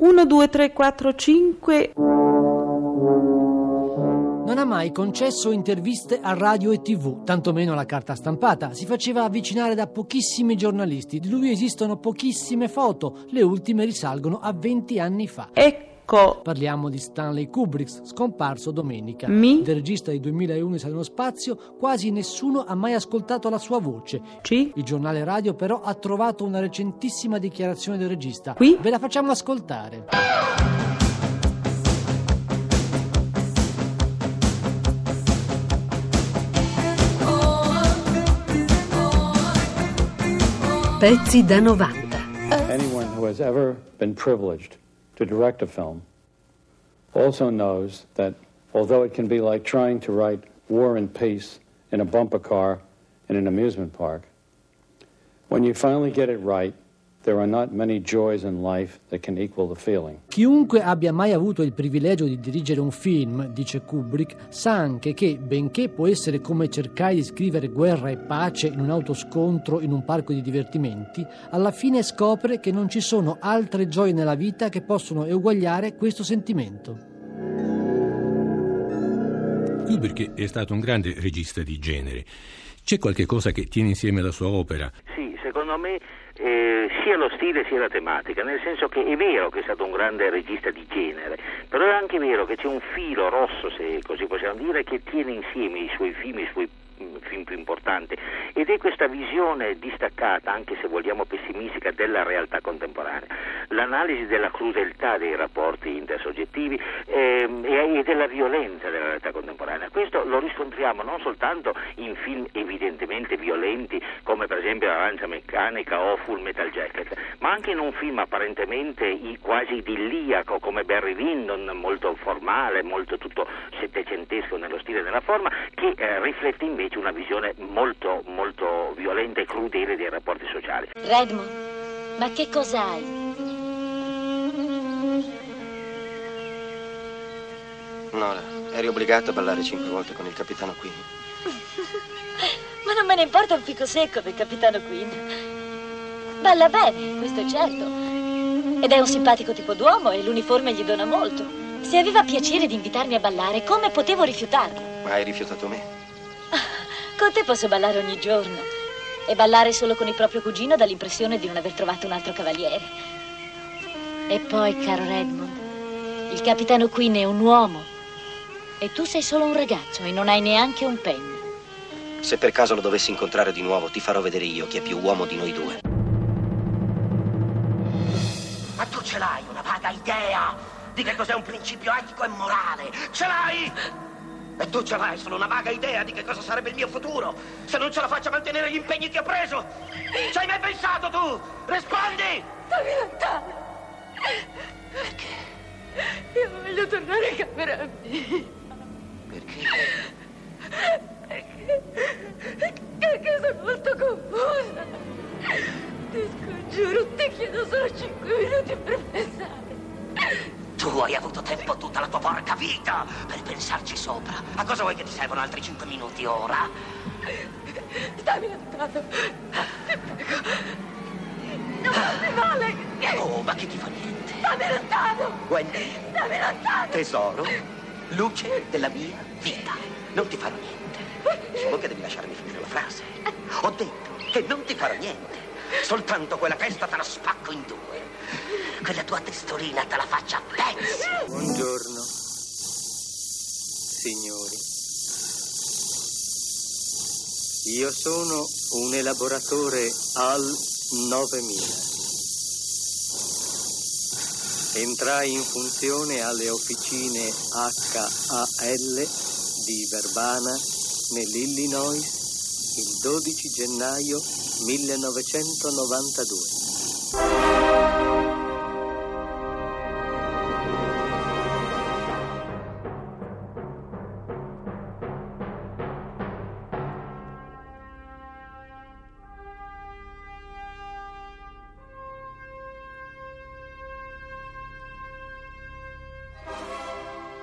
1, 2, 3, 4, 5. Non ha mai concesso interviste a radio e tv, tantomeno alla carta stampata. Si faceva avvicinare da pochissimi giornalisti. Di lui esistono pochissime foto, le ultime risalgono a 20 anni fa. Ecco. Parliamo di Stanley Kubrick, scomparso domenica. Mi? Del regista di 2001 Sa nello spazio, quasi nessuno ha mai ascoltato la sua voce. C. Il giornale radio però ha trovato una recentissima dichiarazione del regista. Qui? Ve la facciamo ascoltare. Pezzi da 90. Anyone who has ever been privileged to direct a film also knows that although it can be like trying to write War and Peace in a bumper car in an amusement park, when you finally get it right, there are not many joys in life that can equal the feeling. Chiunque abbia mai avuto il privilegio di dirigere un film, dice Kubrick, sa anche che, benché può essere come cercare di scrivere guerra e pace in un autoscontro in un parco di divertimenti, alla fine scopre che non ci sono altre gioie nella vita che possono eguagliare questo sentimento. Kubrick è stato un grande regista di genere. C'è qualche cosa che tiene insieme la sua opera? Sì, secondo me eh, sia lo stile sia la tematica, nel senso che è vero che è stato un grande regista di genere, però è anche vero che c'è un filo rosso, se così possiamo dire, che tiene insieme i suoi film, i suoi mm, film più importanti. Ed è questa visione distaccata, anche se vogliamo pessimistica, della realtà contemporanea, l'analisi della crudeltà dei rapporti intersoggettivi ehm, e della violenza della realtà contemporanea. Questo lo riscontriamo non soltanto in film evidentemente violenti come per esempio L'Arancia Meccanica o Full Metal Jacket, ma anche in un film apparentemente quasi idilliaco come Barry Lyndon, molto formale, molto tutto settecentesco nello stile e nella forma, che eh, riflette invece una visione molto, molto violenta e crudele dei rapporti sociali. Redmond, ma che cos'hai? Nora, eri obbligato a ballare cinque volte con il capitano Quinn. Ma non me ne importa un fico secco del capitano Quinn. Balla bene, questo è certo. Ed è un simpatico tipo d'uomo e l'uniforme gli dona molto. Se aveva piacere di invitarmi a ballare, come potevo rifiutarlo? Ma hai rifiutato me? Con te posso ballare ogni giorno. E ballare solo con il proprio cugino dà l'impressione di non aver trovato un altro cavaliere. E poi, caro Redmond, il capitano Quinn è un uomo. E tu sei solo un ragazzo e non hai neanche un penno. Se per caso lo dovessi incontrare di nuovo, ti farò vedere io chi è più uomo di noi due. Ma tu ce l'hai una vaga idea di che cos'è un principio etico e morale? Ce l'hai? E tu ce l'hai solo una vaga idea di che cosa sarebbe il mio futuro se non ce la faccio a mantenere gli impegni che ho preso? Ci hai mai pensato tu? Rispondi! Stammi lontano! Perché? Io voglio tornare in camera mia. Perché? Perché? Perché sono molto confusa. Ti scongiuro, ti chiedo solo cinque minuti per pensare. Tu hai avuto tempo tutta la tua porca vita per pensarci sopra. A cosa vuoi che ti servono altri cinque minuti ora? Stammi lontano. Ti prego. Non farmi male. Oh, ma che ti fa niente? Stammi lontano. Wendy, Stammi lontano. tesoro, luce della mia vita. Non ti farò niente. Solo che devi lasciarmi finire la frase. Ho detto che non ti farò niente. Soltanto quella testa te la spacco in due. Quella tua testolina te la faccio a pezzi. Buongiorno, signori. Io sono un elaboratore AL 9000. Entrai in funzione alle officine HAL di Verbana, nell'Illinois, il 12 gennaio 1992.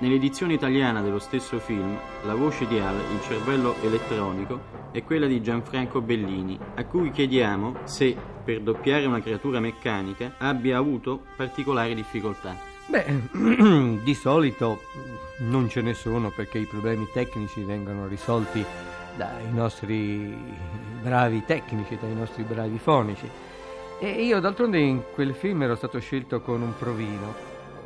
Nell'edizione italiana dello stesso film, la voce di Al, il cervello elettronico, è quella di Gianfranco Bellini, a cui chiediamo se, per doppiare una creatura meccanica, abbia avuto particolari difficoltà. Beh, di solito non ce ne sono perché i problemi tecnici vengono risolti dai nostri bravi tecnici, dai nostri bravi fonici. E io d'altronde in quel film ero stato scelto con un provino,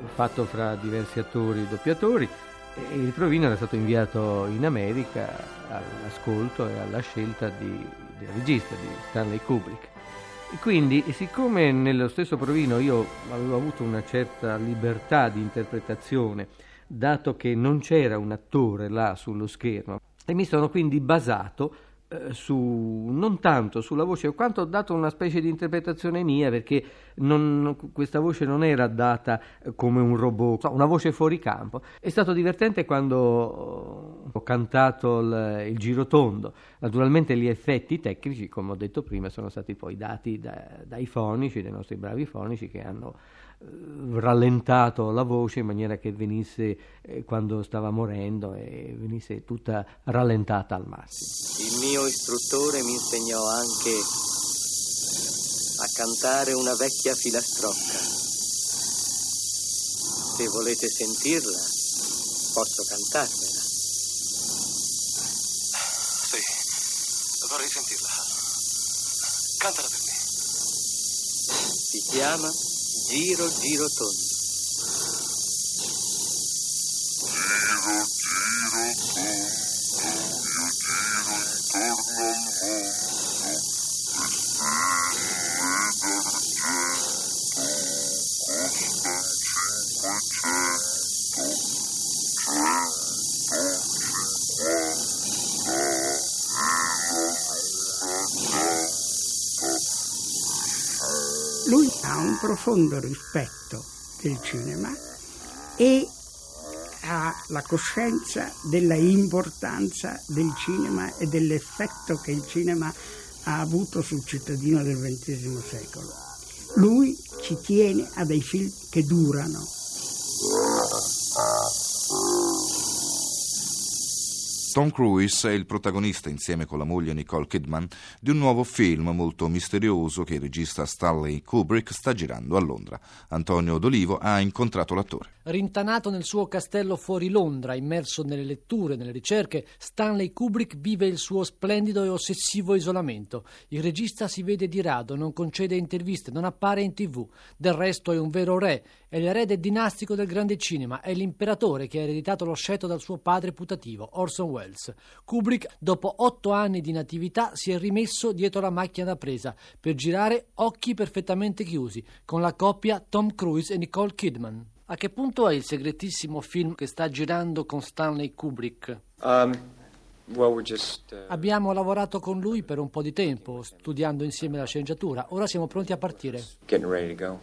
fatto fra diversi attori e doppiatori, e il provino era stato inviato in America all'ascolto e alla scelta di, del regista, di Stanley Kubrick. E quindi, siccome nello stesso provino io avevo avuto una certa libertà di interpretazione, dato che non c'era un attore là sullo schermo, e mi sono quindi basato su, non tanto sulla voce quanto ho dato una specie di interpretazione mia perché non, questa voce non era data eh, come un robot, una voce fuori campo. È stato divertente quando ho cantato il, il girotondo. Naturalmente gli effetti tecnici, come ho detto prima, sono stati poi dati da, dai fonici, dai nostri bravi fonici che hanno eh, rallentato la voce in maniera che venisse eh, quando stava morendo e venisse tutta rallentata al massimo. Il mio istruttore mi insegnò anche a cantare una vecchia filastrocca. Se volete sentirla, posso cantarvela. Sì, vorrei sentirla. Cantala per me. Si chiama Giro Giro Tondo. Lui ha un profondo rispetto del cinema e ha la coscienza della importanza del cinema e dell'effetto che il cinema ha avuto sul cittadino del XX secolo. Lui ci tiene a dei film che durano. Tom Cruise è il protagonista, insieme con la moglie Nicole Kidman, di un nuovo film molto misterioso che il regista Stanley Kubrick sta girando a Londra. Antonio D'Olivo ha incontrato l'attore. Rintanato nel suo castello fuori Londra, immerso nelle letture, nelle ricerche, Stanley Kubrick vive il suo splendido e ossessivo isolamento. Il regista si vede di rado, non concede interviste, non appare in tv. Del resto è un vero re, è l'erede dinastico del grande cinema, è l'imperatore che ha ereditato lo scettro dal suo padre putativo, Orson Welles. Kubrick, dopo otto anni di natività, si è rimesso dietro la macchina da presa per girare occhi perfettamente chiusi, con la coppia Tom Cruise e Nicole Kidman. A che punto è il segretissimo film che sta girando con Stanley Kubrick? Um, well, we're just, uh... Abbiamo lavorato con lui per un po' di tempo, studiando insieme la sceneggiatura. Ora siamo pronti a partire.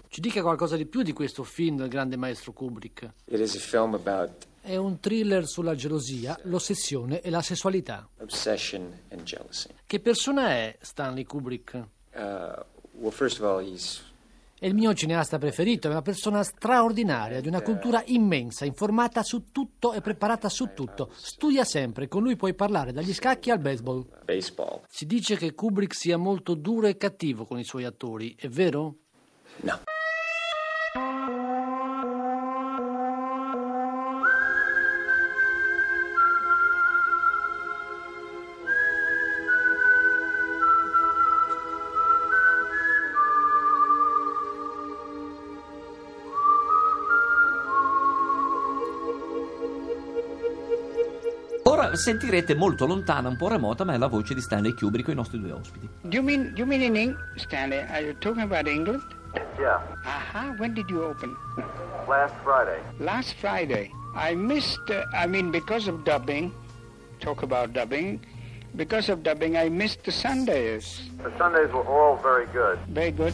Ci dica qualcosa di più di questo film del grande maestro Kubrick. It is a film about È un thriller sulla gelosia, l'ossessione e la sessualità. obsession and jealousy. Che persona è Stanley Kubrick? Uh, well, first of all, he's È il mio cineasta preferito, è una persona straordinaria, di una cultura immensa, informata su tutto e preparata su tutto. Studia sempre, con lui puoi parlare dagli scacchi al baseball. baseball. Si dice che Kubrick sia molto duro e cattivo con i suoi attori, è vero? No. Sentirete molto lontana, un po' remota, ma è la voce di Stanley Kubrick i nostri due ospiti. Do you mean, do you mean in England, Stanley? Are you talking about England? Yeah, Aha, when did you open? last Friday. Last Friday. I missed, uh, I mean, because of dubbing, talk about dubbing, because of dubbing, I missed the Sundays. The Sundays were all very good. Very good.